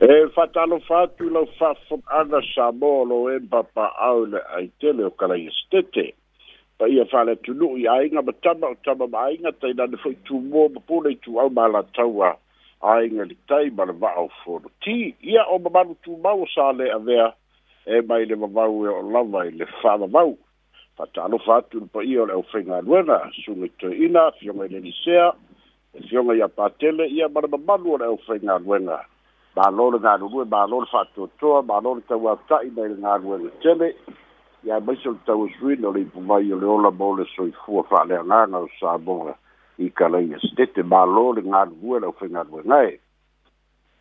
e fatalo fatu lo fa fo ana sabolo e papa aule ai tele o kala istete pa ia fa le tulu i ai nga batama o tama mai nga tai na fo tu mo po le tu au mala taua ai nga le tai ma le vao fo ti ia o ma manu tu mau sa le avea e mai le vavau e o lava i le fa vavau fatalo fatu pa ia o le au fenga su sunga to ina fionga i le nisea e fionga ia patele ia ma le mamalu o le au luena balo le galulu e balo le fa'atoatoa balo le tauata'i mai le galue le tele ia maiso le tauasuina o le ipumai fa le sa ola mo le soifua fa'aleagaga o samoga i kalaia sedete balo le galulue lau faigaluega e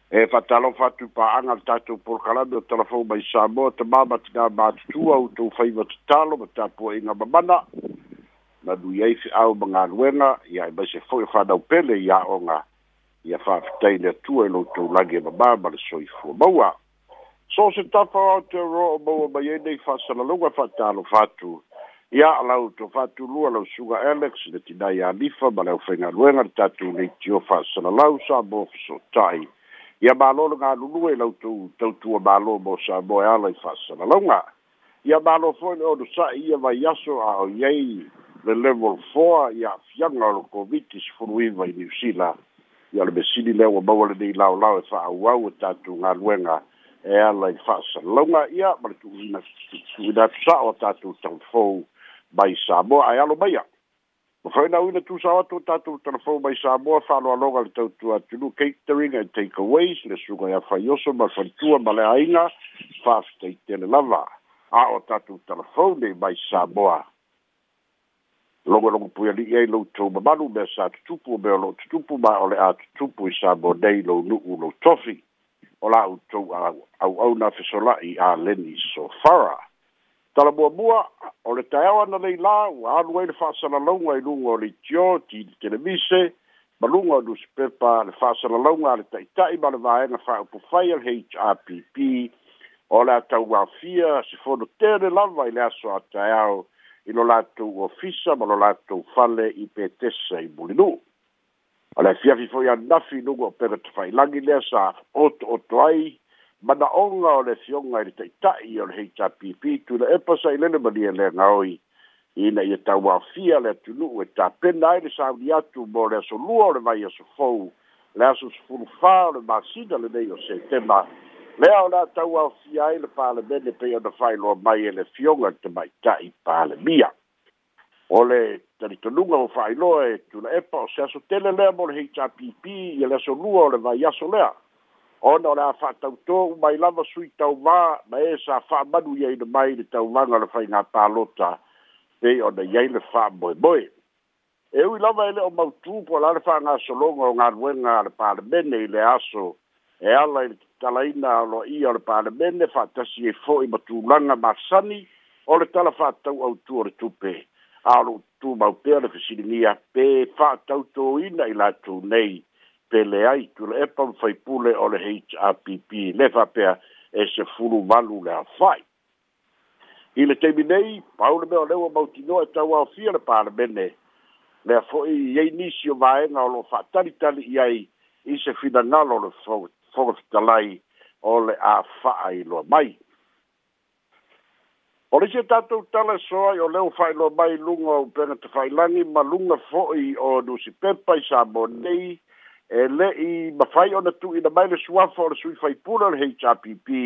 e fa'atalofa atu pa'aga le tatou polokalame o talafou mai samoa tamā matinā matutua ou tou fai matatalo ma tapua'iga mamana manui ai fe'au ma galuega ia e maise fo'i o fanau pele iaʻoga ia fa'afetai le atua i loutou lagi e mamā ma le soifua maua so se tapa o te ro maua mai ai e nei fa'asalaloga atu ia alau to fa'atulua lau suga alex le tinai alifa ma le aufaigaluega le tatou leitio fa'asalalau sa mo fesotai ia mālo le galulue i lautou tautua mālo mo sa mo e ala i fa'asalaloga ia mālo foi le olosa'i ia vai aso level four ia afiaga o le koviti sefuluiva i zealand ia le mesini lea ua maua lenei laolao e fa'auau e tatou galuega e ala i fa'asalauga ia ma le tu'uina tu'uina tusa'o a tatou telefou mai samoa ae alo maia ma fai nauina tusao atu o tatou telefou mai samoa fa'aloaloga le tautu atunu catering and takeaways le suga ia faioso ma fantua ma le aiga fa'afitaitele lava a o tatou telefou nei mai samoa logo logo pui ali e lo to babalu be sa tupu be lo tupu ba ole at tupu sa bo dei lo nu u lo tofi ola u to au au na fisola i a leni so fara tala bua bua ole tae wa na lei la u a lu e fa sa na lo wa i lu o li tio ti te le mise ma lu o du spepa le fa sa na lo wa le tai tai ba le va e na fa u pu fai al hpp ola tau wa fia se fo no tere lava i le aso a tae au i lo latou ofisa ma lo latou fale i petesa i mulinu o le afiafi foi anafi nugu o pega tafailagi lea sa otooto ai manaʻoga o le fioga i le taʻitaʻi o le heitapipi tuila epa sa i lele malie le gaoi ina ia tauaofia le atunuu e tapena e ai le sauli atu mo le aso lua o le mai aso fou le aso sefulufā o le masina lenei o setema lea o la tau aofia ai e le palemene pei ona failoa mai e le fioga te maita'i palemia o le talitonuga o fa'ailoa e tulaepa o se aso tele lea mo le heitapipi e le aso lua o le vaiaso lea ona o le a fa'atautō umai lava sui taumā na e sa fa'amanu ia ina mai le taumaga o le faigā palota pei ona iai le fa'amoemoe e ui lava e le o mautū po la le fa'agasologa o galuega a le palemene i le aso e ala i e le talaina lo i o le palemene fa'atasi ai e fo'i ma tulaga masani o le tala fa'atau autu o le tupe a o lou tumau pea le fesiligia pe fa'atautōina i latou nei pele ai tula epa ma faipule o le hrpp le fa'apea e sefulu valu le afai i le taimi nei paule mea o leua mautinoa e tauaofia le palemene lea fo'i iai nisi o vaega o loo fa'atalitali i ai i se finagalo le fot foga fitalai o le a faailoa mai o le ise tatou tala so ai leo faailoa mai luga o pega tafailagi ma luga fo'i o nusipepa i sa monei e le'i mafai ona tu'uina mai le suafa o le sui faipula le hrpp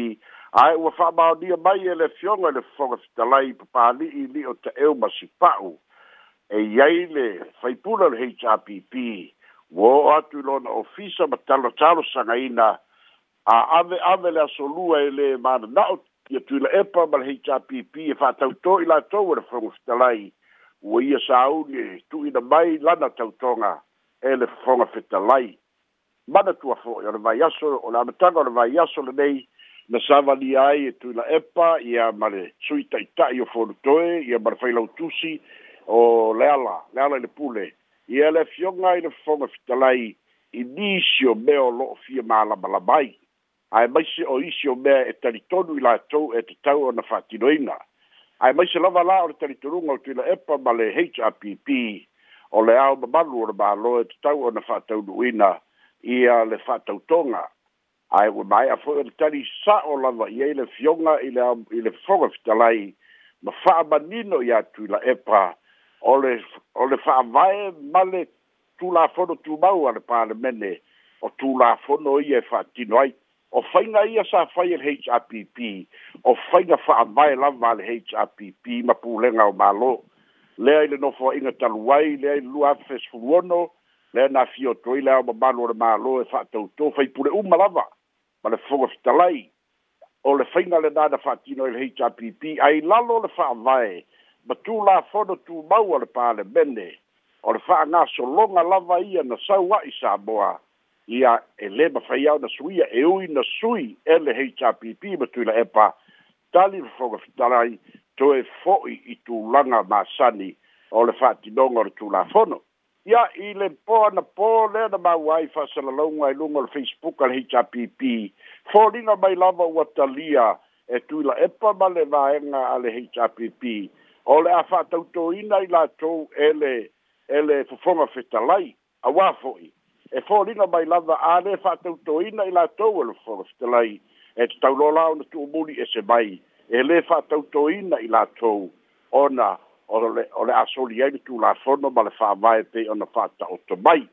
ae ua fa'amaonia mai e le afioga i le fofoga papali'i li o ma sipa'u e iai le faipula le hrpp wo atu lo na ofisa matalo talo sanga ina a ave ave la solua ele ma na o ia tu la epa mal hei cha pipi e fatau to ila to e wera fongo fitalai ua ia sauni tu ina mai lana tautonga ele fonga fitalai mana tua fo ia le vai aso o la matanga o le vai aso le nei na sava li ai e tu ila epa ia male sui taitai o fonu toe ia mara fai lautusi o leala leala ele pule ia le afioga i le fofoga fitalai i nisi o mea o lo'o fia malabalabai ae maise o isi o mea e talitonu i latou e tatau ona fa'atinoina ae maise lava la o le talitonuga o tuila epa ma le hrpp o le ao mamalu o le mālo e tatau ona fa'ataunu'uina ia le fa'atautoga ae ua mae'a fo'i o le tali sa'o lava i ai le fioga i le i le fofoga fitalai ma fa'amanino iā tuila epa ole ole fa vai male tu la fono tu bau al pale mene o tu la fono i e fatti noi o fainga ia sa fai il HRPP o fainga fa vai la vale HRPP ma pu o malo le ai le no fo inga tal wai le ai lu afes fuono le na fio toi le o malo o malo e fa tau to fai pure un malava ma le fogo fitalai o le fainga le dada fatti noi il ai lalo le fa vai ma tu la fono tu mau al pale bene o le fa'anga so longa lava ia na sau wa'i sa boa ia e le ma fai au na suia e ui na sui e le HRPP ma tu la epa tali le fonga fitarai to e fo'i i tu langa ma sani o le fa'ati nonga le tu la fono ia i le po na po le na ma wai fa sala longa i lunga le Facebook al HRPP fo linga mai lava ua talia e tu la epa ma le vaenga ale HRPP o le a fa'atautōina i latou e le e le fofoga fetalai auā fo'i e folina mai lava a le fa'atautōina i latou e le fofoga fetalai e tataulola ona tu'umuli ese mai e lē fa'atautōina i latou ona ole o le a soli ai le tulafono ma le fa'avae pei ona fa'ataoto mai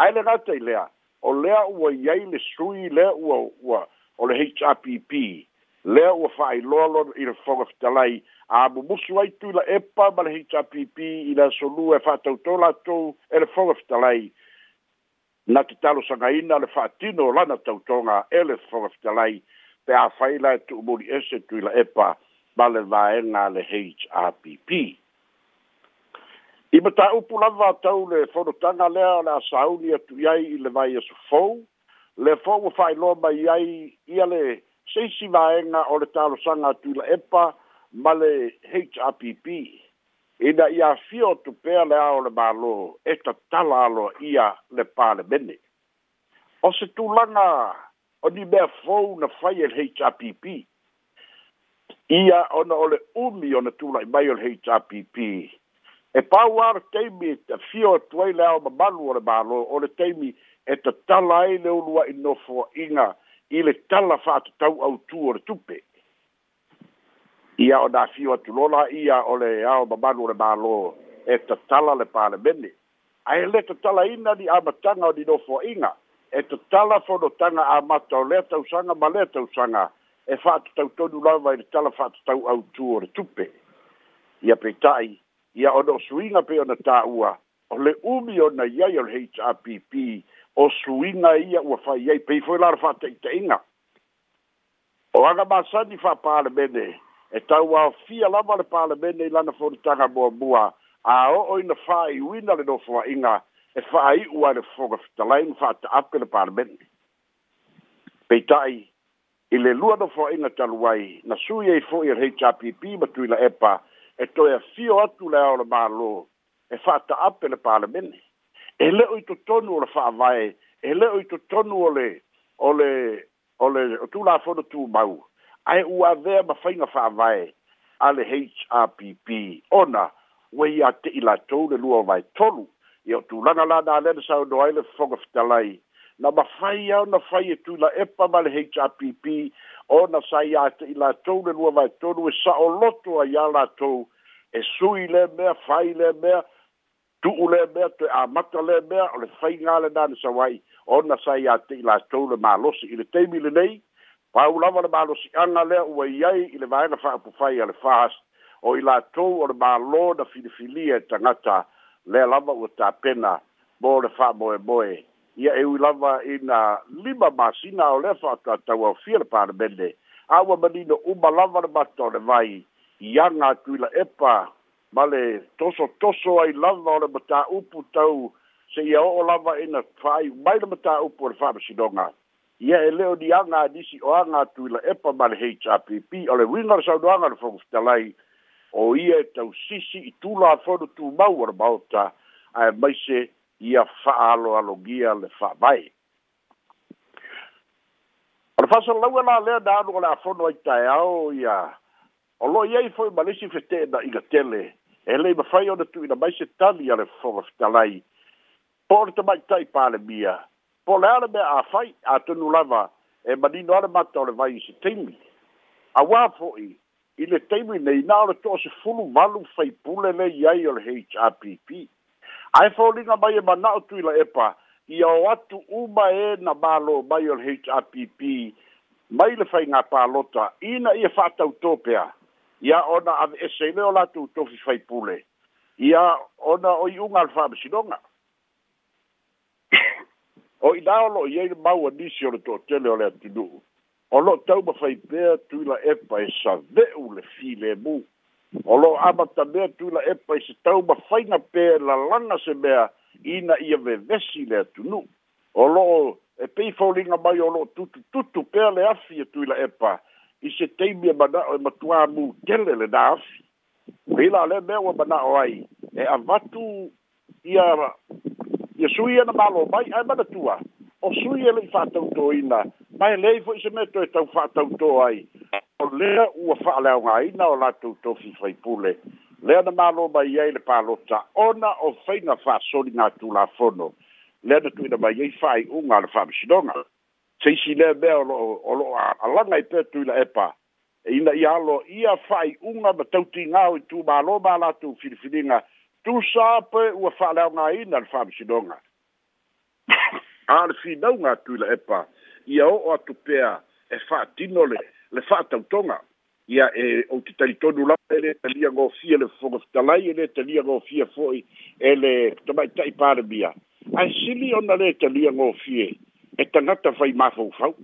ae le gata i lea o lea ua i ai le sui lea ua ua o le hrpp lea ua fa'ailoalo i le fofoga fetalai a mumusu ai tui la epa ma le hpp i le asolū e fa'atautau latou e le fofoga fetalai na tetalosagaina le fa'atino lana tautoga e le fofoga fetalai pe afai la e tu'umuli ese tui la epa ma le vaega le hpp i mataupu lava atau le fonotaga lea o le a sauni atu i ai i le vai asofou e le fou ua fa'ailoa mai ai ia le seisi vaenga o le talo sanga tula epa ma le happ ina ia afia o tupea le ao o le malo e tatala aloa ia le pale palemene o se tulaga o ni mea fou na fai e le ia ona o le umi ona tula'i mai o le e pau ale taimi e tafio atu ai le a o mamalu o le mālō o le taimi e tatala ai le uluai inga i le tala fa'atatau autū o le tupe ia o na afio atu lola ia o le ao mamanu o le mālō e tatala le palemene ae lē tatalaina di amataga o ninofoaʻiga e tatala fonotaga amata o lea tausaga ma lea tausaga e fa'atatautonu lava i le tala fa'atatau autū o le tupe ia peita'i ia o no'osuiga pei ona tā'ua o le umi ona iai o le happ o suina ia ua fai ai pei foi lara fa'ateʻiteʻiga o agamasani fa'apalemene e tau aofia lava le palemene i lana folitaga muamua a o'o ina fa'aiuina le nofoa'iga e fa'ai'u ai le foga fitalaiga fa'ata'ape le palemene peita'i i le lua nofoa'iga talu ai na sui ai fo'i e le heitapipi ma tuila epa e toe afio atu le ao le mālō e fa'ata'ape le palemene e le o to tonu o le fa vai e le o to tonu o le o le o le o tu la fo tu mau ai u a ve ma fa fa vai ale hrpp ona we ya te ila to le lu o vai tolu e o tu la na la da le sa do ai le fo ftalai na ma fa ia na fa ia tu la e pa ma le hrpp ona sa ia te ila to le lu o vai tolu e sa o loto ai ala to e sui le me fa ile me, a fai le me a tu'u le mea toe amata le mea o le faiga le na ne sauai ona sa iā te'i latou le malosi i le taimi lenei pau lava le malosi'aga lea ua i ai i le vaega fa'apufai a le fast o i latou o le mālō na filifilia e tagata lea lava ua tapena mo le fa'amoemoe ia eui lava ina lima masina o lea fa'atatau aofia le palemene a ua manino uma lava le mata o le vai iaga atuila epa ma le toso toso ai lava o le mataupu tau se ia o'o lava ina faai mai le mataupu o le faamasinoga ia e lē o niaga nisi oaga atu i la epa ma le hpp o le uiga o le saunoaga le fogofitalai o ia e tausisi i tulafono tumau o le maota ae maise ia fa'aaloalogia le fa'amae o le fasalalaua la lea na anu o le afono ai taeao ia o lo'i ai foi ma lesi fetē na'iga tele e lei ma fai ona tuina mai se tali a le mai tai ole tamaitai palemia po le a le mea afai lava e manino ale mata o vai i se taimi auā fo'i i le taimi nei na o le toʻasefulu valu faipule lei ai o le hrpp ae foliga mai e manaʻo tuila epa ia o atu uma e na mālō mai o le hrpp mai le fai faigā palota ina ia fa e atautō pea ia ona aveese i lea o latou tofi faipule ia ona o iʻuga a le faamasinoga o i la o loo iai le maua nisi o le toʻatele o le atunuu o loo taumafai pea tuila epa e saveʻu le filemu o loo amata mea tuila epa i e se taumafaiga pea e lalaga se mea ina ia vevesi le atunuu o loo e peifauliga mai o loo tututu pea le afi e tuila epa i se taimi e mana'o e matuā mutele lenā afi pei la le mea ua eh, mana'o ai e avatu ia ia sui ana malo mai ae manatua o sui e le'i fa'atautōina mae lei fo'i se mea toe tau fa'atautō ai o lea ua fa'aleaogāina o latou tofifaipule lea na malo mai ai le palota ona o faiga fa'asoli gā tulafono lea na tu'uina mai ai fa'ai'uga a le fa'amasinoga seisi lea mea olo alaga i pea tuila epa e ina ia lo ia fai fa'aiʻuga ma tautigao i tu ma latou filifiliga tusa pe ua fa'aleaogāina le fa'amasinoga a le finauga tuila epa ia o atu pea e fa fa'atino le le fa'atautoga ia e ou te talitonu la e lē talia gofia le fofoga fetalai e le talia gofia e fo'i e le tama'ita'i palemia ae sili ona le talia gofie e tangata fai mafau fau.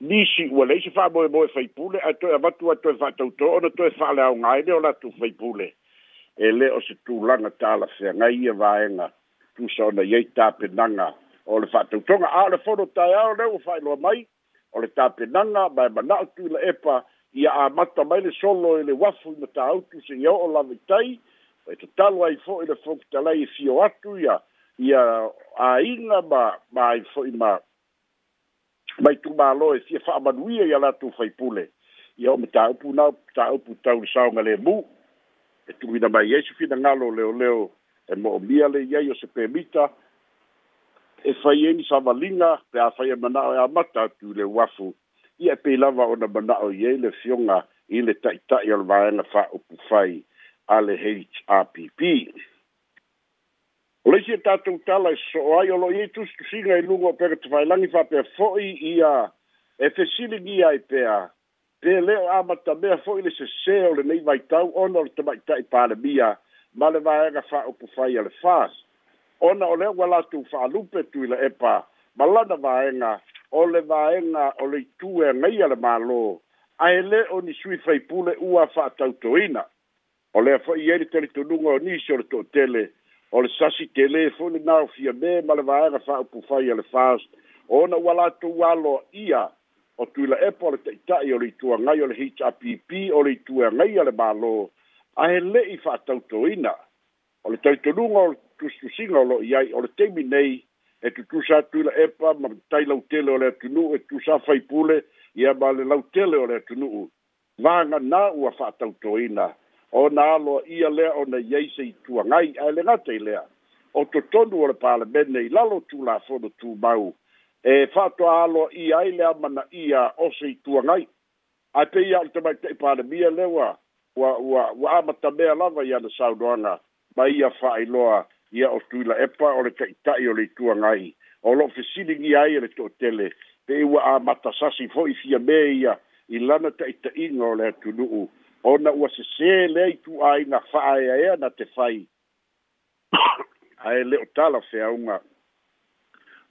Nisi ua leise wha moe moe fai pule, a toi avatu a toi fatau to, ona toi wha leo ngai leo la tu fai pule. E leo se tu langa tala fea ngai e vaenga, tu sa ona iei tape nanga, o le fatau tonga, a le fono tai ao leo fai loa mai, o le tape nanga, mai manao tu la epa, ia a mata mai le solo e le wafu ima ta autu se iau o lavitai, e te talo ai fo e le fokitalai e fio atu ia, ia aiga ma mai foʻi ma mai tumālo e fia fa'amanuia ia latou faipule ia o metaupu na taupu tau le saoga lemu e tuuina mai ai so finagalo leoleo e mo'omia leiai o se pemita e faiemi savaliga pe a faia e manao e amata atu i leu afu ia e peilava ona manao i ai le fioga i le ta'ita'i o le vaega fa'upu fai a le h r p p o leisi e tatou tala e soo ai o loo iai tusitusiga i luga o pega tafailagi faapea fo'i ia e fesiligi ai pea pele o amatamea fo'i le sesē o lenei vaitau ona o le tamaita'i palemia ma le vaega fa'aupu fai a le fas ona o lea ua latou fa'alupe tui la epa ma lana vaega o le vaega o le itu e agai a le mālō ae lē o nisui faipule ua fa'atautoina o lea fo'i ai le talitonuga o nisi o le to'atele o le sasi tele na le naofia me ma le vaega fa'aupu fai a le fast ona ua latou aloa ia o tuila epa o le ta'ita'i o le ituagai o le hpp o le ituagai a le i a he le'i fa'atautoina o le taitoluga o le tusitusiga o singolo ia o le taimi nei e tu tutusa tuila epa ma tai lautele o le tu no e tu tutusa faipule ia ba le hotel o le tu no va na atunu'u vaganā ua fa'atautoina o na aloa ia lea ona iai se ituagai ae le gata i lea o totonu o le palemene i lalo tulafono tumau e fa'atoa aloa ia ai le ia o se ituagai ae pei a o le tamaitai palemia le ua ua ua ua amatamea lava iana saunoaga ma ia fa'ailoa ia o tuila epa o le ka'ita'i o le ituagai o lo'o fesiligia ai e le to'atele pei amata amatasasi fo'i fia me ia i lana ta'ita'iga o le atunu'u ona ua sesē lea tu ai na na te fai ae le o tala feauga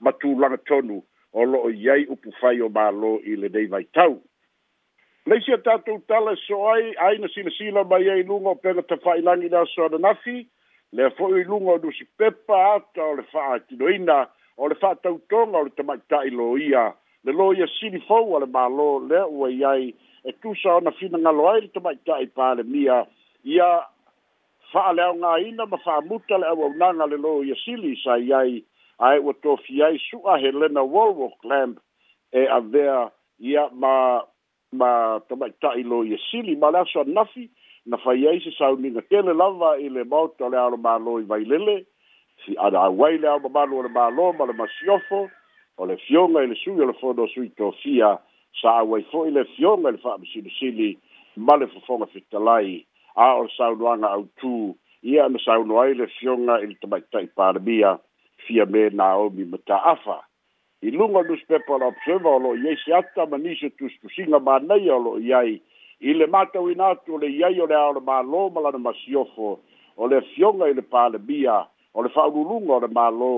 matulaga tonu o lo'o i ai upu fai o mālō i lenei vaitau leisi a tatou tala e so ai aina silasila mai ai luga o pega tafa'ailagi le aso ananafi lea fo'i o i luga o dusi pepa ata o le fa'aatinoina o le fa'atautoga o le tama'ita'ilo ia le lo ia sili fou a le mālō lea ua i ai e tusa ona fina ngalo ai to mai tai pale mia ia fa le nga ina ma fa muta le au na le lo ia sili sa ai ai o to fi ai su a helena wolwo clamp e a vea ia ma ma to mai tai lo ia sili ma la so nafi na fa ia se sa ni na tele lava i le bauta le alo ma lo i vai lele si ada wai le alo ma lo le ma lo ma le masiofo o le fionga i le su i le fodo su i to fia sa auai fo'i le fioga i le fa'amasilisili ma le fofoga fetalai a o le saunoaga autū ia na sauno ai le fioga i le tamaita'i palemia fia me naomi mataafa i luga newspaper la observa o lo'o iai se ata ma nisi o tusitusiga manaia o lo'o iai i le matauina atu o le iai o le a o le mālō ma lana masiofo o le fioga i le palemia o le fa'aululuga o le mālō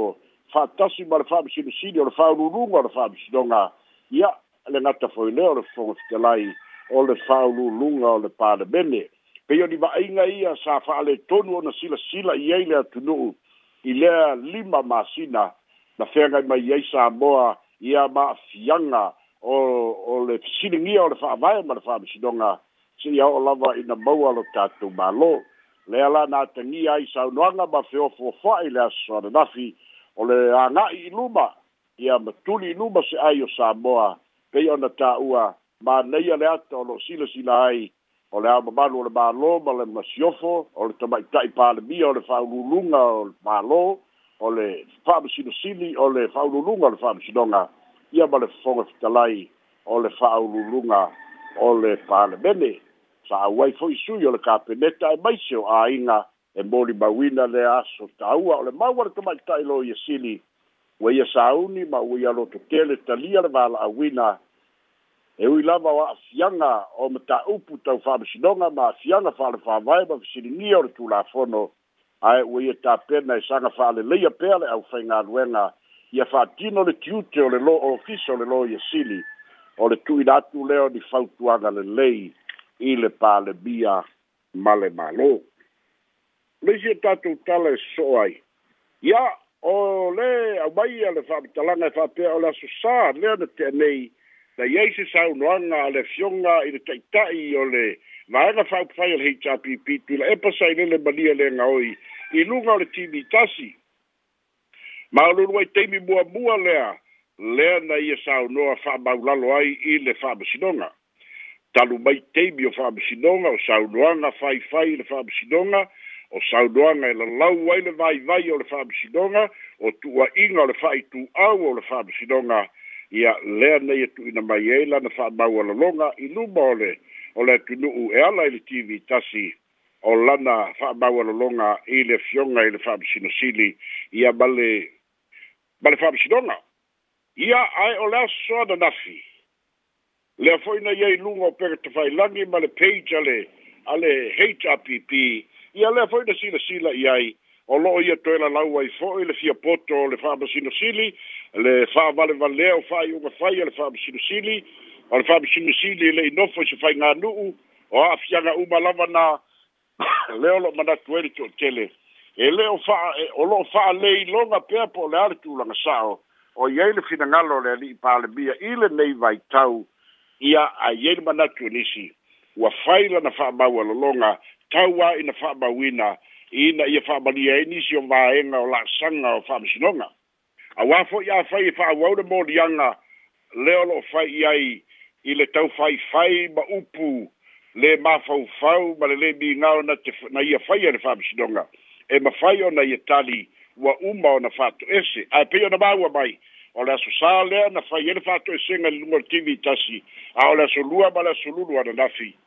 fa'atasi ma le fa'amasinosini o le fa'aululuga o le fa'amasinoga ia le ngata foi le o le fonga te lai o le faulu lunga o le pāle bene. Pei o ni wa inga ia sa wha le tonu o na sila sila i eile atunuu i lea lima masina na whenga i mai eisa a moa i a ma fianga o, o le siningia o le wha avaya ma le wha amisidonga si ia o lava i na maua lo tātou malo. Lea la nā te ngia i sa unuanga ma wheo fuwha i lea sora nafi o le anga i luma i a matuli luma se ai o sa moa pei ona tāua ma nei ale ata o lo silasila ai o le amamalu o le mālō ma le masiofo o le tamaʻitaʻi palemia o le faaululuga o le mālō o le faamasinosili o le faaululuga o le faamasinoga ia ma le fofoga fetalai o le faaululuga o le palemene faauai fo'i sui o le kapeneta e maise o āiga e molimauina le aso tāua o le maua le tamaʻitaʻi lo ia sili ua ia sauni ma ua ia lototele talia le valaauina e ui lava o a'afiaga o mataupu tau fa'amasinoga ma afiaga fa'alefāvae ma fesiligia o le tulafono ae ua ia tapena e saga fa'aleleia pea le aufaigaluega ia fa'atino le tiute o le lo o ofisa o le lo ia sili o le tuila atu lea o ni fautuaga lelei i le palemia ma le mālō leisi e tatou tala e so'o ai ia o lē aumai a le fa'amatalaga e fa'apea o le aso sa lea na te'anei da yei se sau noanga ale fionga i le taitai o le maenga fau pfai al HRPP tu la epa sai nele mania le nga oi i lunga o le tibi tasi ma alurua i teimi mua mua lea lea na ia sau noa faa maulalo ai i le faa masinonga talu mai teimi o faa masinonga o sau noanga fai fai le faa masinonga o sau noanga ele lau ai le vai vai o le faa masinonga o tua inga o le fai tu au o le faa masinonga o ia lea nei e tuuina mai ai e, lana fa'amau alologa i luma ole o le atunu'u e ala i le tv tasi o lana fa'amau alologa i le fioga i le fa'amasinosili ia ma le ma le fa'amasinoga ia ae o le aso ananafi lea fo'i na iai luga o pega tafailagi ma le page ale ale hrpp ia lea fo'i na silasila i ai o loo ia toe lalau ai fo'i le fia poto o le fa'amasinosili le fa'avalevalea o fa'aiuga fai a le fa'amasinosili o le fa'amasinosili le'i nofo i se faigānu'u o a'afiaga uma lava na le o lo'o manatu ai le to'atele e lē o fa'a o lo'o fa'aleiloga pea po o le ale tulagasa'o o i ai le finagalo o le ali'i palemia i lenei vaitau ia aiai le manatu e nisi ua fai lana fa'amau alologa tau a'i na fa'amauina ina ia whaamalia e nisi o vaenga o laksanga o whaamishinonga. A wafo ia whai e wha awaura mō rianga leo lo whai iai i le tau whai whai ma upu le ma fau fau ma le le mi ngāo na, te, na ia whai e le whaamishinonga. E ma whai o na ia tali wa umma o na whātu ese. A e pe o na maua mai o le aso sā lea na whai e le whātu ese ngā lumar tivi tasi a o le aso lua ma le aso lulu ana nafi. Na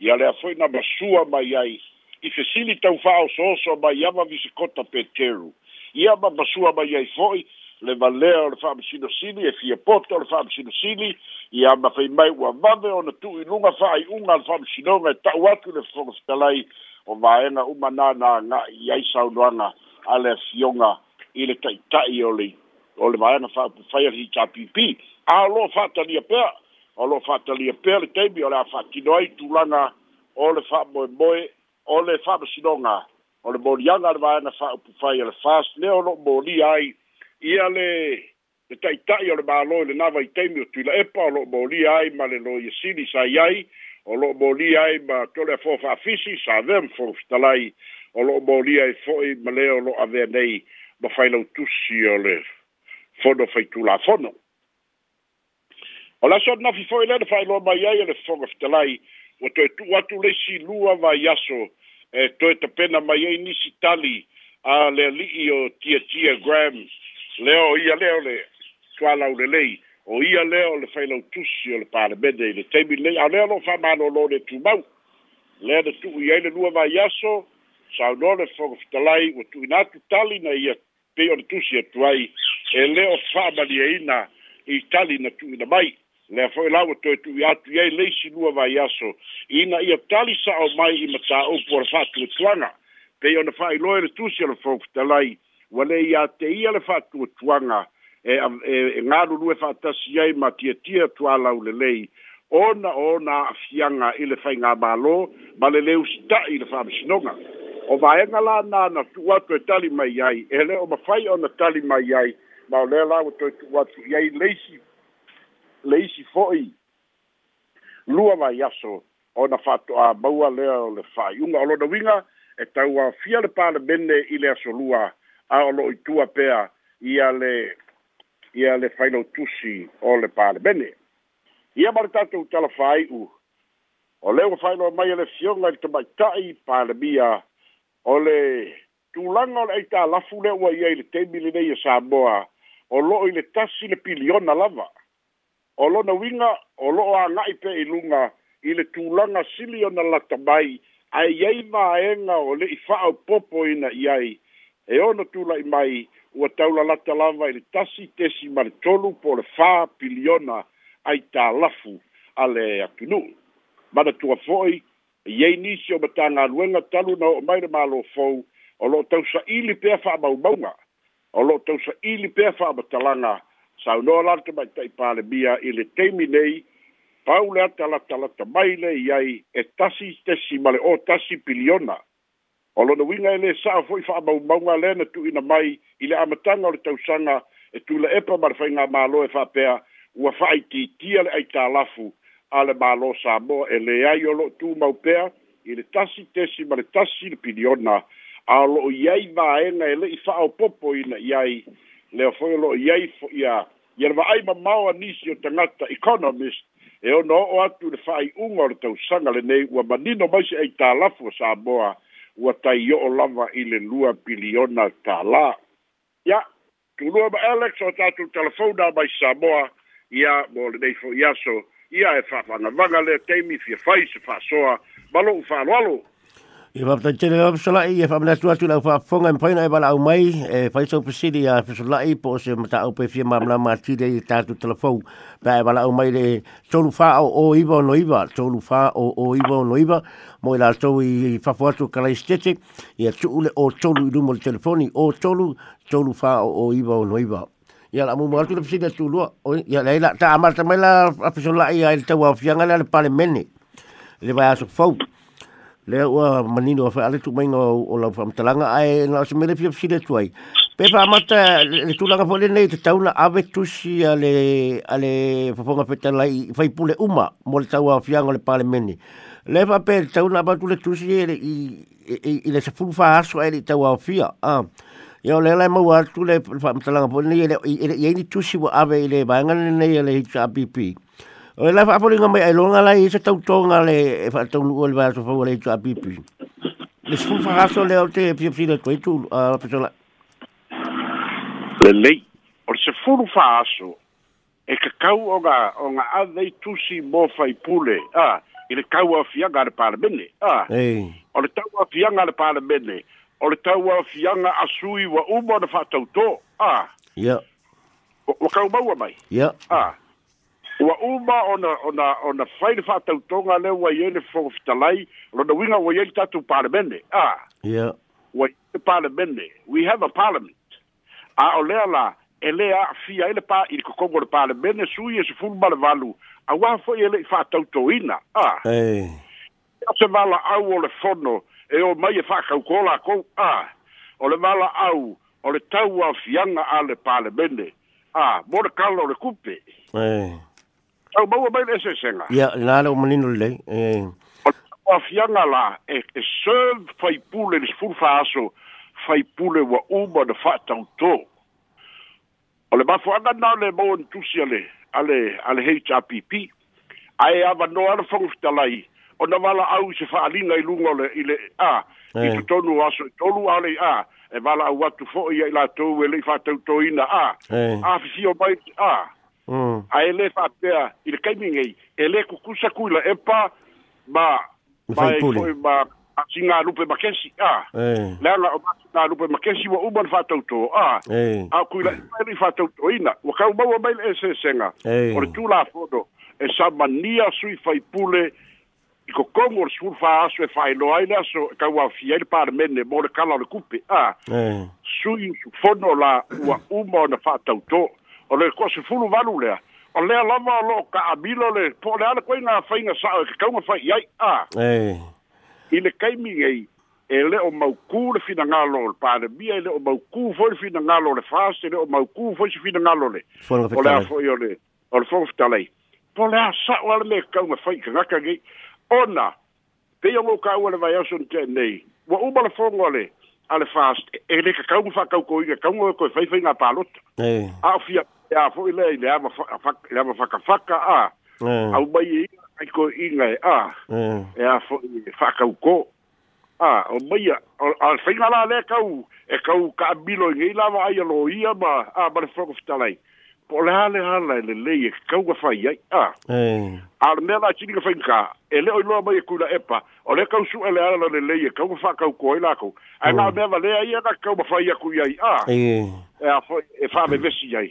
ia lea fo'i na masua mai ai i fesili taufa'aosooso mai ava visikota peteru ia ma masua mai ai fo'i le valea o le fa'amasinosili e fia pota o le fa'amasinosili ia ma fai mai ua vave ona tu'iluga fa'ai'uga a le fa'amasinoga e ta'u atu le fofogatalai o vaega uma nānāga'i i ai saunoaga a le afioga i le ta'ita'i o le o le vaega fa'apufai a le hitapipi a lo'o fa'atalia pea o lo fatalia pea le taimi o le a faatino ai tulaga o le faamoemoe o le faamasinoga o le moliaga a le vaega faaupu fai a le fas lea o loo molia ai ia le le taʻitaʻi o le mālo i le nava i taimi o tuila epa o loo molia ai ma le loia sili sai ai o loo molia ai ma tole a foa faafisi savea ma fofitalai o loo molia ai fo'i ma lea o loo avea nei ma failautusi o le fono faitulafono o la sot nafi foi lele fai loa mai ai ele fonga fitalai o toi tu atu le si lua vai aso e toi ta pena mai ai nisi tali a le li'i o tia tia gram leo ia leo le tua lau le lei o ia leo le fai lau tusi o le parlamende i le teimi lei a leo lo fai mano lo le tumau lea le tu i aile lua vai aso sau no le fonga fitalai o tu inatu tali na ia pei o le tusi atuai e leo fai mali e ina i tali na tu ina mai le fo la o to tu ya tu ye lua va yaso ina ia tali o mai i mata o por fa tuanga pe yo na fa i loer tu sel fo ta lai wale ia te ia le fa tuanga e, e e nga lu lu fa e ta si ye ma tie tie tu ala o le ona ona fianga i le fa nga ba lo ba le le u sta i le fa msinonga o va e nga la na na tu wa tu tali mai ai ele o ma fai i ona tali mai ai ma le la o to tu wa tu ye lei le isi fo'i lua mai aso ona fa'ato'a maua lea o le fa'ai'uga o lona uiga e tauafia le palemene i le aso lua a o lo'o itua pea ia le ia le failau tusi o le palemene ia ma le tatou talafai'u o lea ua failoa mai e le fioga i le tamaita'i palemia o le tulaga o le aitalafu lea ua ia i le taimi lenei e i le tasi le piliona lava o lona winga o loo aga'i pe i luga i le tulaga sili ona lata mai ae iai maega o le'i fa'aupopo ina i ai e ona tula'i mai ua taulalata lava i tasi tesi ma le tolu po le fā piliona ai tālafu a le atunu'u manatua fo'i iai nisi o matagaluega talu na o'o mai le mālo fou o lo'o tausa'ili pea fa'amaumauga o lo'o tausa'ili pea fa'amatalaga no lalte mai tai pale mia i le teimi nei pau tala tala mai le i ai e tasi o tasi piliona o lona uiga e lē sa'a fo'i fa'amaumauga lea na ina mai ile le o le tausaga e tu le epa ma le faiga mālō e fa'apea ua fa'aitiitia le aitalafu a le mālō sa moa e lē ai o lo'o tumau pea i le tasi tesi ma le tasi le piliona a o lo'o i ai māega fa e le'i fa'aopopo ina i ai leo foi o lo'o i ia le va'ai mamao nisi o tagata economist e ona o'o atu i le fa'ai'uga o le tausaga lenei ua manino maise ai tālafu o samoa ua taio'o lava i le lua piliona tālā ia tulua ma alex o tatou telefona mai samoa ia mo lenei fo'i aso ia e fa'afagavaga lea taimi fiafai se fa'asoa ma lo'u fa'aloalo E va ta tene va sala i fa mena tu la fa fonga en paina e va la o mai e fa so pesidi ya fa po se mata o pe ma mla ma ti de ta tu telefon pa e va la mai de so lu o o i va no i va so o o i va no i va mo la so i fa fo tu kala stete e tu le o so lu du mo le telefoni o so lu so o o i va no i va la mo ma tu le pesidi tu lu o ya la ta amar mai la fa sala i ya le ta wa fianga le parlamento le va a su fault le o manino fa whaale tu mainga o la lau talanga ai na se mele pia psile tu pe fa mata le tūlanga whale nei te tauna ave tusi a le, a le whaponga petala i whaipule uma mo le tau a whianga le pale mene. Le fa pe te tauna ba tu e le tusi e, e i le sapulu wha aso e le tau a whia. Ia o lelai mau atu le whaamtalanga whale nei e, e le i eini tusi wa ave i le vangane nei e le HRPP. Ia O e lai whaapori mai ai longa lai i se tau tonga le e whaatau nu ua le vaso fau le itu a pipi. Le sifu whakaso le au te e pia pia le koe tu a pitola. Le lei, o le sifu whakaso e kakau o ngā o ngā a dei tusi mō fai pule a i le kau a fianga le pāle mene a. O le tau a fianga le pāle mene o le tau a fianga a sui wa umo na whaatau tō a. Ia. Wakau maua mai. Ia. A. Ia. ua uma ona ona ona faile faatautoga le ua iai le fogofitalai lona uiga ua iai tatou palemene a ia ua iai le palemene we have a parliament a o lea la e lē aafia ai le pa i le kokogo le palemene sui e sefulu ma le valu auā fo'i e le'i faatautoina a e a se valaau o le fono e o mai e faakaukō lakou a o le valaau o le tau aofiaga a le palemene a mo le kala o le kupe tau mau mai le senga. Ia, nā le e. o manino le. O fianga la, e, e sœv fai pule, le sfur fa aso, fai pule wa uma na fa tau tō. O le mafu anga nā le mau ntusi ale, ale, ale HRPP, ae ava no ala fangustalai, o na wala au se fa alinga i lunga le, i le, a, i tu tonu aso, i tonu ale, a, e wala au atu fo i ai la tō, e le i fa tau tō ina, a, a, fisi o mai, a, a, Mm. Ai e le fa pe a il kaiminge e le kukusa kula e pa ma ma e poi ma a singa lupe ma kensi a le ala o ma lupe ma kensi wa uban fa tauto a a kula e pa li fa tauto ina wa ka uba wa mail e se senga por tu la fodo e sa mania sui fai pule i ko kongo le sur fa aso e fai loa ina so e ka ua fia il par mene mo le kala le kupe a sui fono la ua uma na fa tauto a o le ko'asefulu valu lea o lea lava o lo'o ka'abilo le po o le ale ko'i gā faiga sa'o e kakauga fai ai a i le kaimi ai e le o maukū le finagalo o le palemia e le o maukū foi le finagalo le fase le o maukū foi se finagalo le o le a fo'i o le o le fogafitalai po le a sa'o ale me kakauga fai kagaka gei ona pei o lou ka'ua le aso na nei ua uma le fogo le ale fast e le kakauga fa'akaukoiga kauga koe faifaiga palota a o fia ia fo'i lea i le ama le ama fakafaka a eh. aumai e iga ai koe iga eh. e a ea fo'i fa'akaukō a o a ale faiga la lē kau e kau ka'amiloigai lava ai alo ia ma a ma le fotogafetalai po o le halehala e lelei e kakauga fai ai a eh. alenea la siliga faigakā e le'o iloa mai e kuila epa o le kausu'a e le ala lo lelei e kauga fa'akauko ai lakou ae la o mm. mea valea ia na kakau mafai aku i ai a ea fo'i e fa'avevesi mm. ai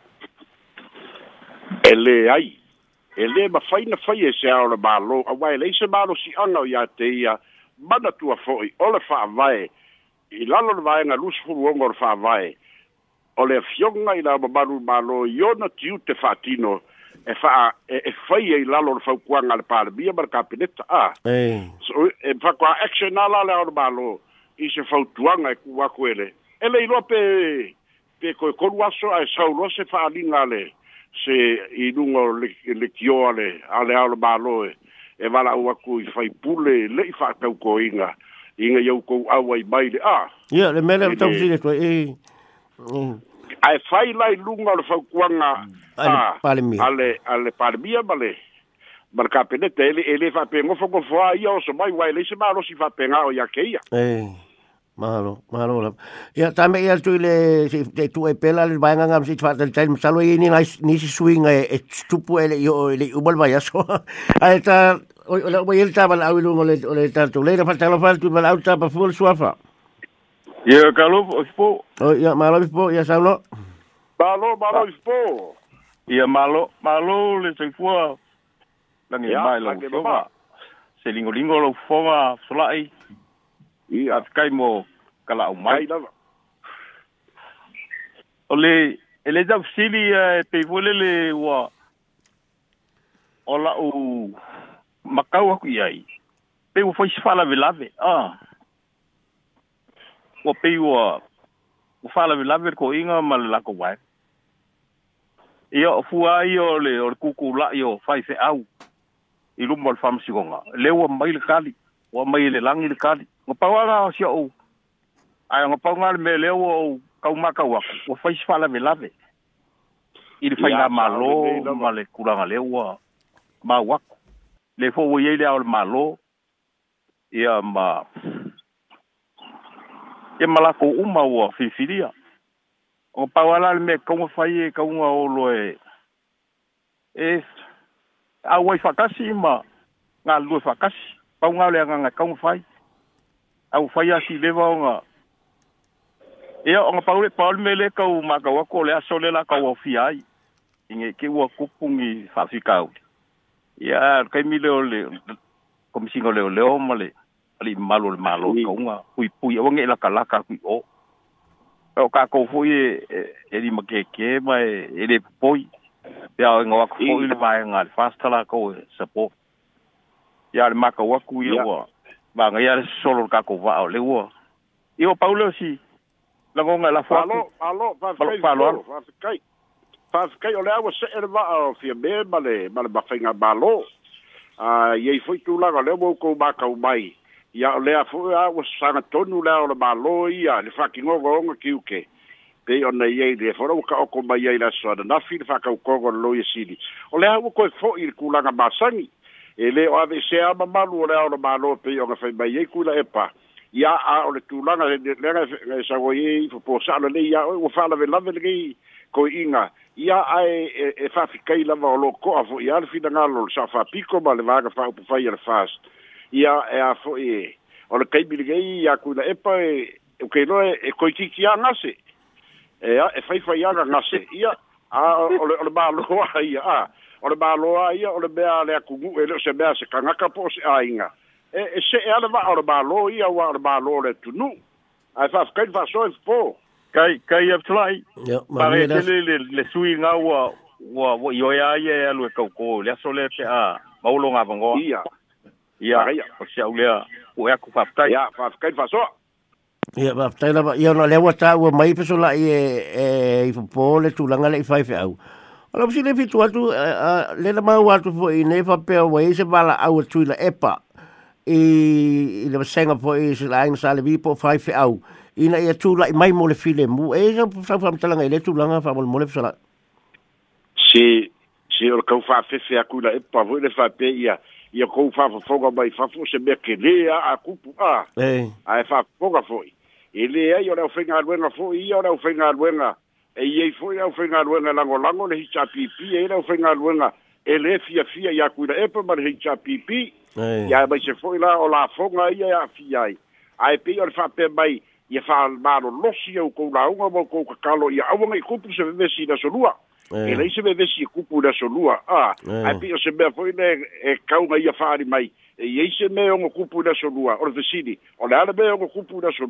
e le ai e le ma fai na fai e se a ora malo a wai le se malo si ana o ia te ia mana tua foi o le fa vai i lalo le vai na lus furu ongo le fa vai o le fionga i la ma maru malo i ona tiu te fatino e fa e, e fai e i lalo le fau kuanga le pale bia mar kapineta a hey. so, e fa kua action ala le ora malo i se fau tuanga e kuwa kuele e le ilo pe pe koe kolu aso a e saulo se fa alinga le se i lunga o le, le kiole, a le aolo maloe, e wala au aku i fai pule, le i fai tau ko inga, inga iau kou awa i maile, a. Ah, yeah, le mele o tau zile koe, e. A e fai lai lunga o le fau kuanga, a le palemia, a le palemia ma le, ma le kapenete, ele, ele fai pe ngofo kofoa, ia oso mai wai, le se maro si fai pe ngao ya keia. Eh. Mahalo, mahalo lah. Ya, tambah ia tu le, si, te tu e pela le bayang ngam si cepat dan time ini ni ni si swing e e tupu e le yo e le ubal bayar so. Ai ta, oi oi oi ta bal awi lu ngole oi ta tu le dapat telo fal tu bal awi ta pasul suafa. Ya, kalau ispo. Oh ya, mahalo ispo, ya salo. Malu, malu ispo. Ya, malu, malu le si fua. Lang ya, lang ya, lang ya, i afikai mo kalaʻau mai lava o le e le tafusili a eh, e peifoi lele ua o laʻu makau aku i ai pei ua faisi faalavelave a ua pei ua ua faalavelave le koʻiga ma le lako wae ia o fua ai o le o le kukulaʻi o faifeʻau i luma o le famasigoga le ua mai le kali ua mai le lagi le kali ngā pāwanga o si au. Ai, ngā pāwanga le me leo o kau maka O wa whaisi whala me lawe. I le whai ngā mālo, ma le kuranga leo wa, mā wako. Le fōwa iei le au le mālo, ia ma, ia ma lako uma wa whiwhiria. Ngā pāwanga me kaunga whai e kaunga o loe, e, a wai whakasi ma, ngā lue whakasi, pāwanga le anga ngā kaunga whai, au fai asi lewa o ngā. Ea, o ngā paure paul me le kau makawa ko le aso le la kau o fi ai. Inge ke ua kupungi fafi kau. Ea, kai mi leo le, komisinga leo leo ma le, ali malo le malo kau ngā, hui pui, o ngē la kalaka hui o. O kā kau fui e, e, e li ma keke ma e, e le pui. Ea, o e ngā wakufu i le vāenga, le fastala kau e, sapo. Ea, le makawaku i ua. Ea, va nga ya solo ka ko va le wo io paulo si la gonga la fa lo fa lo fa fa fa lo fa fa kai ole awa se er va o fi me male male ba fa nga ba lo a ye foi tu la le wo ko ba ka mai ya le a foi a wa sa na tonu la o ba lo ia le fa ki ngo go nga ki u ke pe o na ye de fo ro ka o ko mai ya la so na fi fa ka ko go lo ye si di ole a wo ko fo il ku la ga ba sangi ele o ave ama mamalu o le aona malo pei oga fai mai ai kuila e pa ia a o le le lega e saua i ai foposa'ala lei ia oe ua fa'alavelave ko inga ia a e fa'afikai lava o lo'o ko'a fo'i a le sa fa piko ma le vaga fa'aupufai a le fast ia e a fo'i o le kaimi legei iā kuila epa e ukeiloa e koitikia gase e faifaiaga gase ia a o le māloa ia a o ba māloa ia o le mea le e le o se mea se kangaka po o se ainga e e se e ala o le māloa ia wa o le māloa le tunu ai fa fa fa so if po kai kai e tlai ya ma le le le le sui nga wa wa wa yo e, e kau ko le so le se a maulo nga vango ia ia o se au lea o ea ku fa fa ia fa fa fa so Ia ba tai la ia no le ta wa mai peso i e e i po le tulanga le fai fai au. Ala pusi le fitu atu, eh, eh, le na mau atu po i ne fa pe wa ise bala au tu la epa. I i le senga po i se lain sa le vipo fai fe au. I na ia tu la i mai mole file mu. E sa e, sa fa mtala ngai le tu langa fa mole mole sala. Si si o kau fa fe fe aku la epa vo le fa pe ia ia kau fa fa fo mai fa fo se me ke le a aku pu a. Ai fa fo ga fo i. I le ia i ora o fenga luenga fo i ora o fenga luenga e ye foi ya fo nga lo nga lango lango le hicha pipi e ra fo nga ele fia fia ya ku e pe mar hicha pipi ya ba se fo la o la fo nga ya ya fia e ai ai pe or fa pe mai ye fa ma lo o ko la o ngo ko kalo ya o ngai ku se ve si na so e le se ve si ku ku na so lua a ai pe se be foi ne e ka o ngai fa ari mai e ye se me o ngo ku na so or de si ni o la be o ngo ku na so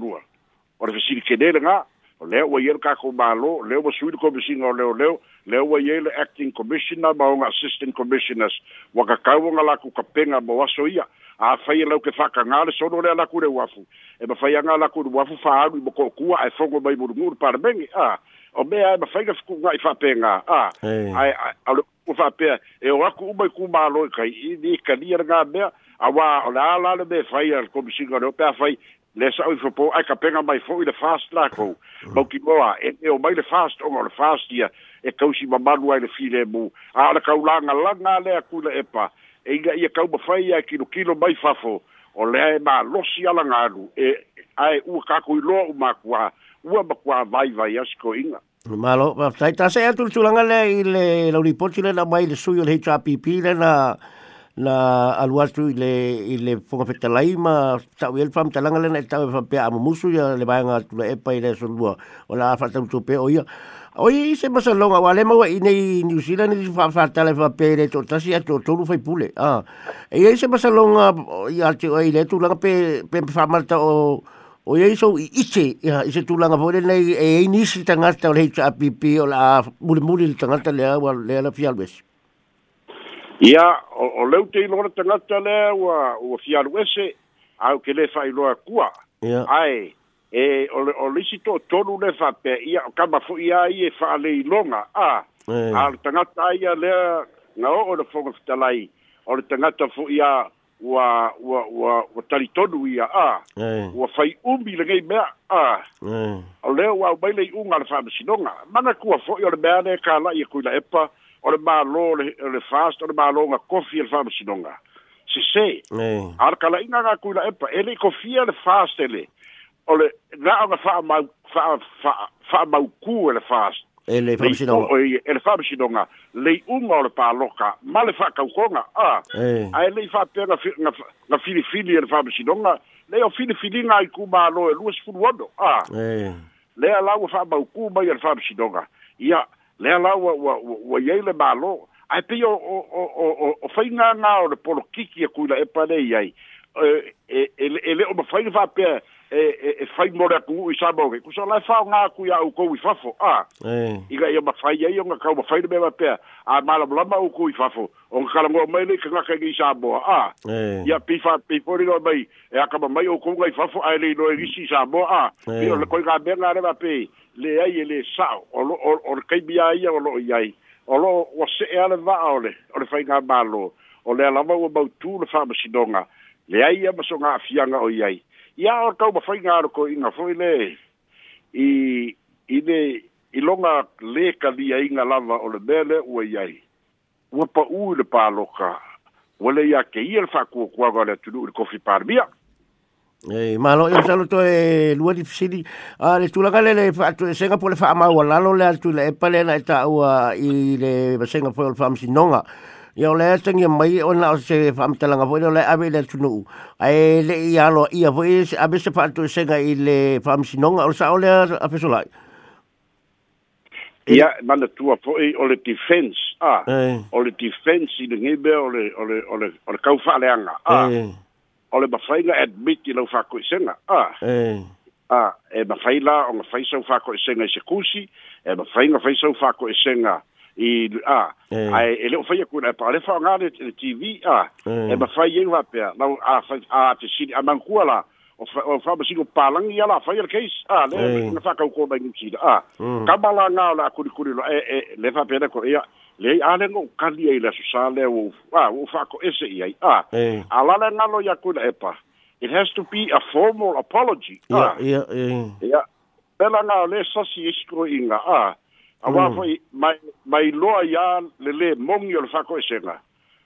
or de si ke le nga o lea ua ia le kakou mālō lea ua sui le o leoleo lea ua iai le acting commissioner ma oga assistant commissioners ua kakau oga lakou kapega mo aso ia afai e lau ke faakagā le sono lea laku leu afu e mafai aga laku leu afu faaalu i mokookua ae fogo mai mulugulu palemegi a o mea e mafai ka fekuga'i er faapegā a ae aole ua faapea e o aku uma i kumālō i kai ini kalia le gamea auā o le a la le me fai a le komisiga leo pe fai le sau fo po ai kapenga mai fo de fast la ko mo mm. ki moa e e o mai le fast o mo le fast ia e kosi ma malu de le file mu a le kau langa langa le aku le epa e ia ia kau mafai ai kilo kilo mai fafo o le ai ma losi ala ngalu e ai u kakui lo u makua ua makua vai vai asko inga ta tai tase atu tulanga le i le lauripoti le na mai le suyo o le HRPP le na na aluatu i le le fonga peta lai ma tau el fam talanga lena e tau e fam pia amamusu ya le baianga tu la epa i le solua o la afata utu pe o ia o i se masa longa wa le i nei New Zealand ni si fa fa tala fa pe le totasi a to tolu fai pule a e ia i se masa longa i alti o i le tu langa pe pe fa malta o o ia i so i ite ia i se tu langa po le nei e e nisi tangata o le hita a pipi o la muli muli tangata lea wa lea la fialwesi ia o leu te ilona tagata lea ua ua fialu ese au ke le faailoa kua ae e o le isi toʻatolu le faapea ia o kama foʻi ia ie faaleiloga a a le tagata aia lea na o le foga fetalai o le tagata fu ia ua ua ua ua talitonu ia a ua fai umi legei mea a o lea ua le leiʻuga a le faamasinoga kua foʻi o le mea le kalaʻi e kuila epa o le mālō le fast o le mālō ga kofi e le faamasinoga sesē a le kalaʻiga gakuila epa e le'i kofia le fast ele o le gaʻo ga faamau faamaukū e le fast ele faamasinoga e le faamasinoga leiʻuga o le paloka ma le faakaukoga a ae le'i faapea ga filifili e le faamasinoga lei o filifiliga ai ku mālō e lua sefulu ono a lea lau e faamaukū mai e le faamasinoga ia le ala wa wa wa yele balo a pe o o o o o fai nga nga o le por kiki e kuila e pale yai e e e le e o fai fa pe e e fai e mo eh. le ku i sabo ke kusa la fa nga ku ya u ko i fafo a i ga yo ba fai yai nga ka ba fai be ba pe a mala bla ma u ku i fafo o ka la mo mai le nga ka eh. i sabo a ya pi fa pi por i mai e aka ba mai u ku ga i fafo a le eh. no e gi si sabo a pe o le ko ga be nga re ba pe le ai e le sa o o o kai bia ia o lo ai o lo o se e ale va o le o le fai nga balo o le ala mau mau tu le fama sidonga le ai ia maso nga afianga o ai ia o tau ma fai nga aroko inga foi le i i le i longa le ka li a inga lava o le mele o ai ai ua pa ui le pa loka ua le ia ke ia le fa kua kua le atunu le kofi parmia E malo e salo to e lua di sidi a le tula gale le fa to senga pole fa ma wala lo le tu le pale na ta u i le senga pole fa msi nonga yo le ye mai ona o se fa mta langa pole le ave le tunu ai le ia lo ia vo e ave se fa to senga i le fa msi nonga o sa o le a pe sola ia mana tua foi o le defense a o le defense i le ngebe o le o le o le o le kau fa le anga a o le mafaila admit i lau fakoʻisega a a e mafaila o ga fai sau fakoʻisega i se kusi e mafaiga fai sau fakoʻisega i a ae e leʻu faia kuina e paʻale faaogale le tv a e mafai ai fa apea lau a fa a te sili a mankua la o fa ma silo palangi ia la fai le case a le na fa ka ko mai ni sila a ka bala nga la kuri kuri lo e e le fa pena ko ia le a le ngo kali ai la susale o a o fa ko ese ia a a la le ngalo ia ku e pa it has to be a formal apology ia ah. ia ia pela nga le sasi isko inga a ah. a wa foi mm. mai mai loa ia le le mongi o fa ko ese nga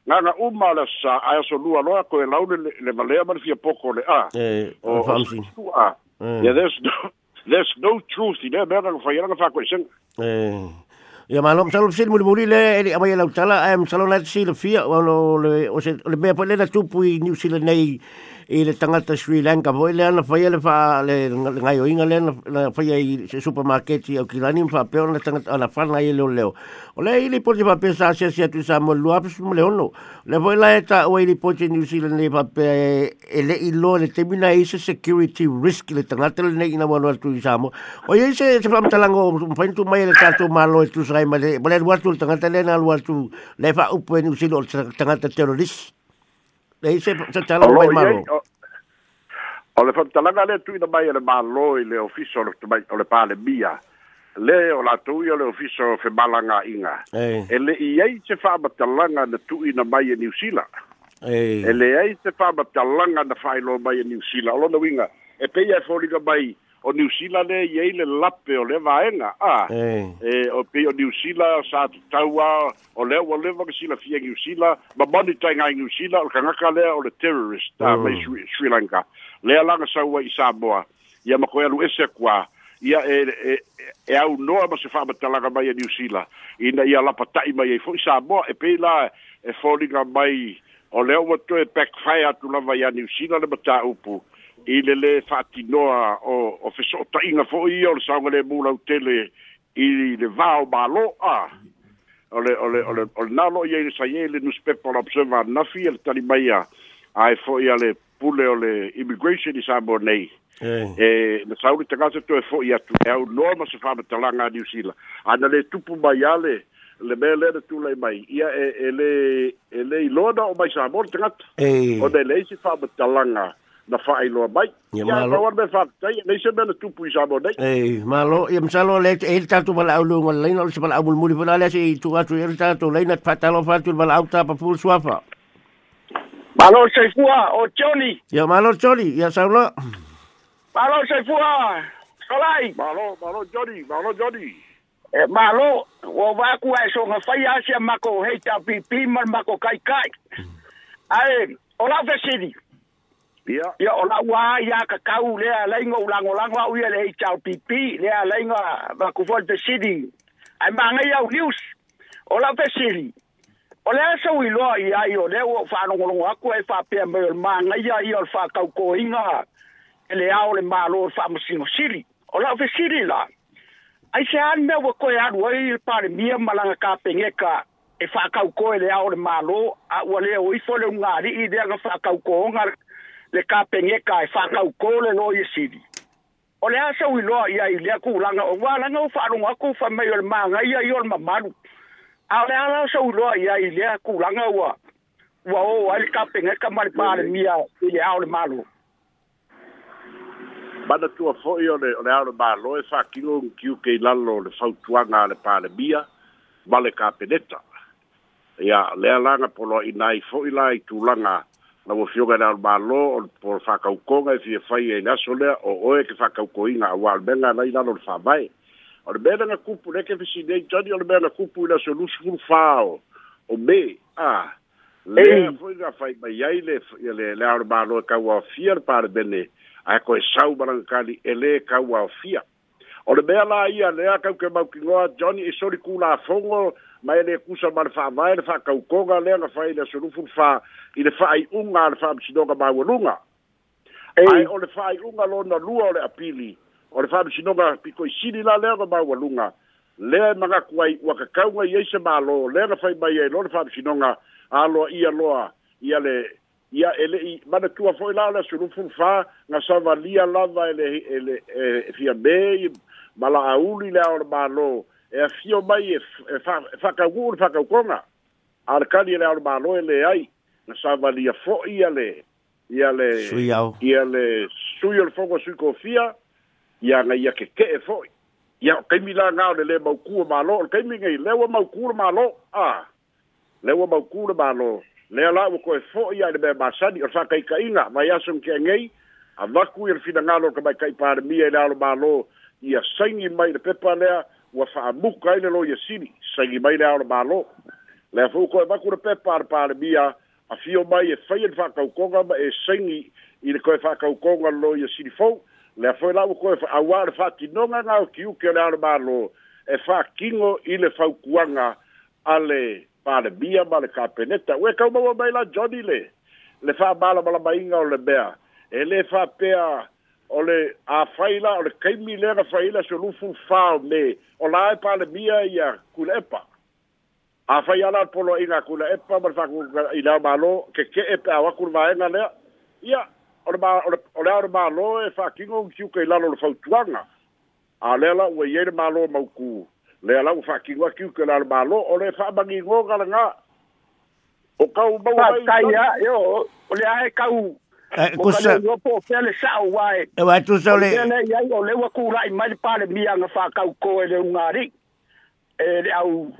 gaga uma o le asā'ae aso lua loa koe lau le malea ma fia poko le a e, o tu'a ia e. there's no there's no truth i lea mea laga faialaga fako'isega ia malo masalo pesili mulimuli le ele amai e la tala ae masalo na silafia le o le mea poe le na tupu i new zealand nei Ile le tangata Sri Lanka po ele ana faia le fa le ngai oinga le na faia i supermarket i kilani fa pe ona tangata ana fa na ile leo ole ile po te pe sa se tu sa mo lua pe mo le ono le po ele ta o ile po te New Zealand le pe ele i lo le termina i se security risk le tangata le nei na wanoa tu sa mo o ye se se fa mtalango mpa ntu mai le ta tu malo e tu sa mai le le wa tu tangata le na wa tu le fa upo ni usilo tangata terrorist le se se tala mai malo o le fonta la gale tu ina mai e le malo i le ofiso le mai o le pale bia le o la tu i le ofiso fe malanga inga e le i ai se fa ba tala nga le tu ina mai e New Zealand e le ai se fa ba tala nga na fa lo mai e New Zealand o lo winga e pe ia fo li ga mai o New Zealand e ye le lape o le vaenga a e o pe o New Zealand sa tau a o le o le vaka sila fia New Zealand ma bani tai ngai New Zealand o kangaka le o le terrorist a mm. mai Sri Lanka le alanga sa ua i Samoa ia ma koea luese kua ia e e e au noa ma se fa matalaga mai a New Zealand ina ia lapa tai mai ai foi Samoa e pe la e folinga mai o le o to e backfire tu lava ia New Zealand le mata upu i le le no o, o whesoota inga fo i o le le mula utele i le vāo māloa o le, o le, o le, o le nalo i eile sai nus newspaper la observa na e le mai a ai fo i ale pule o le immigration is Samoa nei eh. e na sauri tangata to e fo i atu e au noa ma se whamatalanga a di usila ana le tupu mai ale le mea lea tu le mai ia e, e, le e le loda o mai Samoa tangata e. o le leisi whamatalaga na fa ai loa mai. Ia malo. Ia malo. Ia malo. Ia malo. tupu i sabo nei. Ei, malo. Ia msalo le te eil tatu mala au lua ngale leina. Ia mala au mulmuri pala lea se tu atu eru tatu leina. Pa talo fa tu mala au tapa pul suafa. Malo saifua o Johnny. Ya malo Johnny. Ia saulo. Malo saifua. Solai. Malo, malo Johnny. Malo Johnny. E malo, o vaku e so nga fai asia mako heita pipi mal mako kai kai. Mm. Ae, o la fesidi. Yeah. Ya ona wa ya ka kau le ala ingo ulango lango au ya le chau pipi le ala ingo ba ku fol de sidi. Ai ma nga ya news. Ola pe sidi. Ola sa wi lo ya yo le wo fa no ngolo wa ku e fa pe ma ma nga ya yo fa ka ko inga. Ele ao le ma lo fa mo sino sidi. Ola pe sidi la. Ai se an me wo ko ya ro e pa le mia malanga ka pe nge ka e fa ka ko ele ao le ma lo a wo le o i fo le nga i de nga fa ka ko nga le ka pengeka e whakau kōle no i siri. O le asa ui loa ia i lea kūlanga o wālanga o whaarunga kū mai o le maanga ia i o le mamaru. A le asa ui loa ia i lea kūlanga ua ua o a le ka pengeka mare pāre mia i le ao le malo. Mana tua fōi o le o le ao le malo e whakilo un kiu kei lalo le fautuanga le pāre mia ma le ka peneta. Ia lea langa polo i nai fōi lai tūlanga kūlanga laua fioga na malo o po fakaukoga e fia fai ai laso lea o oe ke fakaukoiga auā o le mea galai lalo le fa'amae o le mea laga kupu leke fesinei tani o le mea la kupu i laso lusu fulufā o o me a lea foi ga fai mai ai le le lea o le malo e kauaofia le palemene ae koe sau malagakali e lē kauaofia o le mea la ia lea kauke maukigoa johnny e soli kulafogo ma e lē kusa ma le fa'avae le fa'akaukoga lea ga fai i laso lufu lufā i le fa'ai'uga a le fa'amasinoga maualuga ae o le fa'ai'uga lona lua o le apili o le fa'amasinoga pikoisili la lea ga maualuga lea e magaku ai ua kakauga i ai se mālō lea ga fai mai ai lo le fa'amasinoga aloa ia loa ia le ia e le'i manatua fo'i la o le asulufulufā ga savalia lava e le e le e ma la'auli lea o le mālō e afio mai e, e fa e fa'akaugu'u le fa'akaukoga a le kali e lea o e le mālō e leai na savalia valia fo'i ia le ia le sui ia le sui o le foga sui kofia ia ga ia keke'e fo'i ia o kaimi laga o le lē maukua mālo o le kaimi gai lea ua maukula mālo a le ua maukula mālo lea la ua koe fo'i ia le mea masani o le fa'akaika'iga mai aso nikeagei avaku ia le finagalo ka maikai palemia i le alo mālō ia saigi mai le pepa lea ua fa'amuka ai le lo ia sili saigi mai le alo mālō lea fo'u koe vaku le pepa a le palemia afio mai e fai le whakaukonga ma e sengi i le koe whakaukonga lo i a sirifou, le afoe lau koe awa le whakinonga ngā ki uke le ala malo e whakingo i le whaukuanga ale pale bia ma le kapeneta. Ue kau mawa mai la Johnny le, le whabala mala mainga o le bea, e le whapea o le a faila o le kaimi lera faila so lufu fao me o lae pale bia i a kulepa a fai ala polo ina kula e pa mara faku ina malo ke ke e pa wa kurva ena lea ia ora ora malo e fa kingo kiu ke lalo lo fautuanga a lea la ue malo mauku lea la ufa kingo kiu ke lalo malo ora e fa bagi ngo gala nga o kau mau wai ta ia yo ole ae kau ko eh, sa yo po fele sa wai e wai tu sa le ole ya yo le wa kurai mai pale mia nga fa kau ko e le ungari e au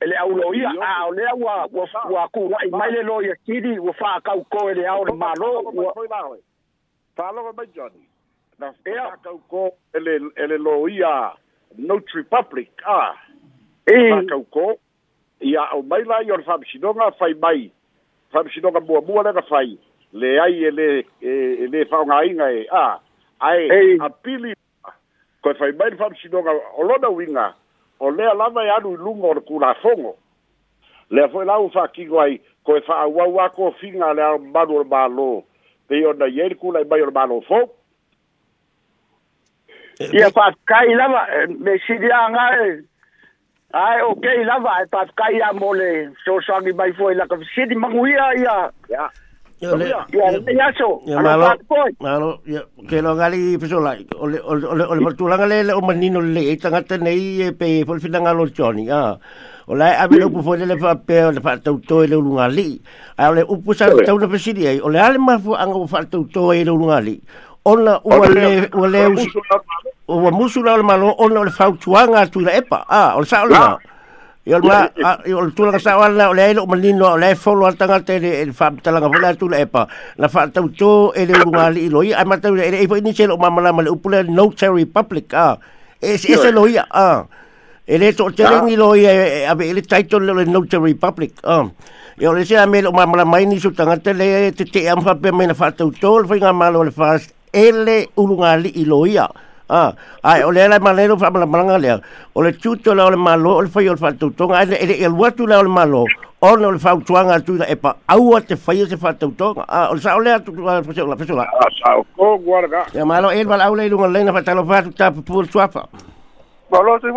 ele au lo ia a ole au wa wa ku wa i mai le lo ia kidi wa fa ka u ko ele au le ma lo wa fa lo ba joni na se ka u ko ele ele loia ia no republic a e ka u ko ia o mai la ia fa bi donga fa mai fa bi donga bua bua le ka fa le ai ele ele e fa nga inga e, a ai a pili ko fa mai fa bi donga o lo da winga O le alavay anou lungon kou lafongo, le fwe la ou fakik way kwe sa wawakou finga le an banor balo, te yon dayen kou la yon banor balo fok. Eh, Ye patkai la vay, eh, me sidi anay, eh. ay okey la vay, patkai ya mwole, so sangi bay fwe lakaf, sidi mang wiyay ya, ya. Ole, ya, ya, ya, malo, malo, ya, ke lo ngali peso lai, oleh oleh ole, ole, bertulang ale, ole, ole, menino le, tanga tenei, e eh, pe, pol fina ngalo choni, ya, ole, abe lo pufo lele fa pe, ole, fa tau to, ele ulu ngali, ai, ah, ole, upu sa tau na pesidi, ai, eh, ole, alam mafu anga fa tau to, eh, ele ulu ngali, ona, ole, ole, ole, ole, ole, ole, ole, ole, ole, ole, ole, ole, ole, ole, ole, ole, ia lma, ia lma tula kasa wala ole ailo malino ole folo al tanga te le eh, fa tala nga wala tula epa. Na fa tau to ele lunga li ilo ia, ai matau ele eifo ini selo ma malama eh, le upule no cherry public ah, es ese lo ia ya. a. Ele to te ringi lo ia ave ele taito le no cherry public a. Ia ole se ame lo ma malama ini su tanga te le te te am fa pe me na fa tau to le fa le fa ele ulunga li ilo Ah, ai ole la malero fa mala o le. Ole chuto la malo, ole fai ah, ole fatu tonga, ele el watu ah, la malo. or no fau tuanga tu e pa au te fai se fatu tonga. Ah, ole sa ole tu la Ah, ko Ya malo el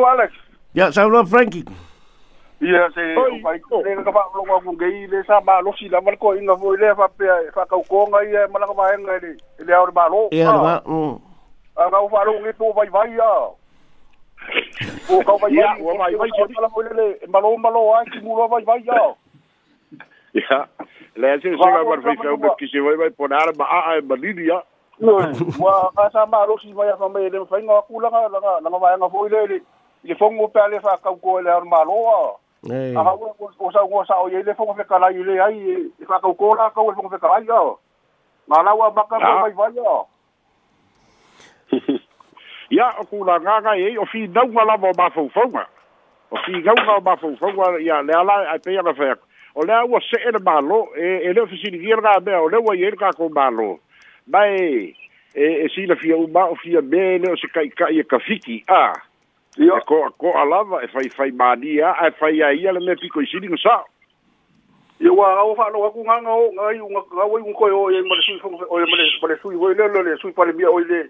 Alex. Ya sa lo Frankie. Yo se o pai ko le le le A nga ou walo ngitou waj vaj ya. Ou kaw waj vaj ya. Ya, wawaj vaj ya. Mwala wale le, malo walo way, kik mwala waj vaj ya. Ya. Le, se se wapar vay fay wap, kik se way way pon ara, mwa a a a e mbalini ya. Mwa a a sa malo si waya fame, le mwala wale kula nga, nan wala wale nga foyle, li fon wapen le fa kawkoy le an malo wale. Ne. A wawal wapen le fon wapen le, li fon wapen le, wala wapen le, ia ya, eh. o kula gaga ei o finauga lava o mafaufauga o figauga ya, o mafaufauga ia le ala aepeiaga fea o lea ua see le mālō e e le ofisiligia laga mea o le ua i ai le kakou mālō mae e e silafia uma o fia mea ele o se kaika'i e kafiki a ia e ko ako'a lava e faifai mania a e fai aia le mea pikoisiliga sao ia ua ao fa'alo aku gaga o gai ugaua i ugakoe o e ma le sui fo o e ma le ma le sui oi le le sui palemia oi le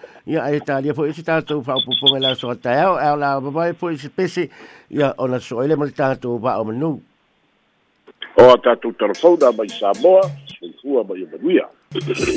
ia ya, ai tali fo isi tato fa po po la so ta ao ao la ba ba fo isi pesi ia ona so ile mo tato ba o menu o tato tarfo da ba sa boa fo ba ia ba